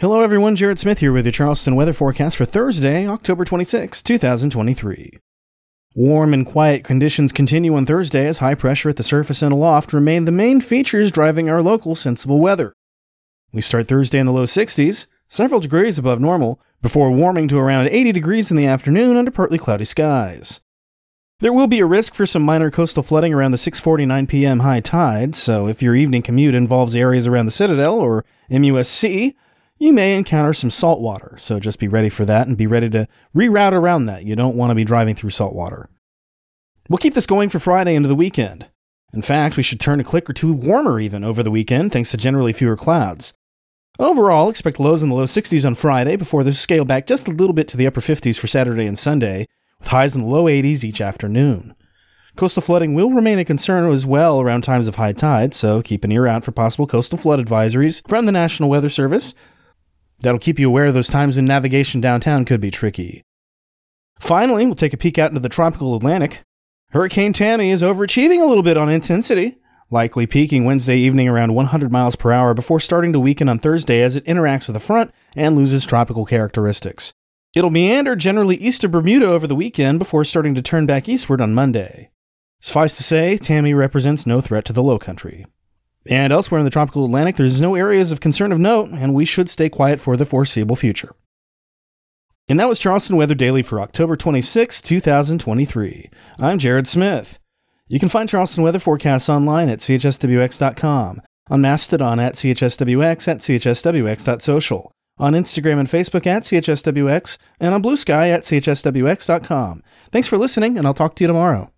Hello, everyone. Jared Smith here with your Charleston weather forecast for Thursday, October 26, 2023. Warm and quiet conditions continue on Thursday as high pressure at the surface and aloft remain the main features driving our local sensible weather. We start Thursday in the low 60s, several degrees above normal, before warming to around 80 degrees in the afternoon under partly cloudy skies. There will be a risk for some minor coastal flooding around the 6:49 p.m. high tide, so if your evening commute involves areas around the Citadel or MUSC, you may encounter some salt water, so just be ready for that and be ready to reroute around that. You don't want to be driving through salt water. We'll keep this going for Friday into the weekend. In fact, we should turn a click or two warmer even over the weekend thanks to generally fewer clouds. Overall, expect lows in the low 60s on Friday before they scale back just a little bit to the upper 50s for Saturday and Sunday, with highs in the low 80s each afternoon. Coastal flooding will remain a concern as well around times of high tide, so keep an ear out for possible coastal flood advisories from the National Weather Service That'll keep you aware of those times when navigation downtown could be tricky. Finally, we'll take a peek out into the tropical Atlantic. Hurricane Tammy is overachieving a little bit on intensity, likely peaking Wednesday evening around 100 miles per hour before starting to weaken on Thursday as it interacts with the front and loses tropical characteristics. It'll meander generally east of Bermuda over the weekend before starting to turn back eastward on Monday. Suffice to say, Tammy represents no threat to the low country. And elsewhere in the tropical Atlantic, there's no areas of concern of note, and we should stay quiet for the foreseeable future. And that was Charleston Weather Daily for October 26, 2023. I'm Jared Smith. You can find Charleston weather forecasts online at chswx.com, on Mastodon at chswx at chswx.social, on Instagram and Facebook at chswx, and on Bluesky at chswx.com. Thanks for listening, and I'll talk to you tomorrow.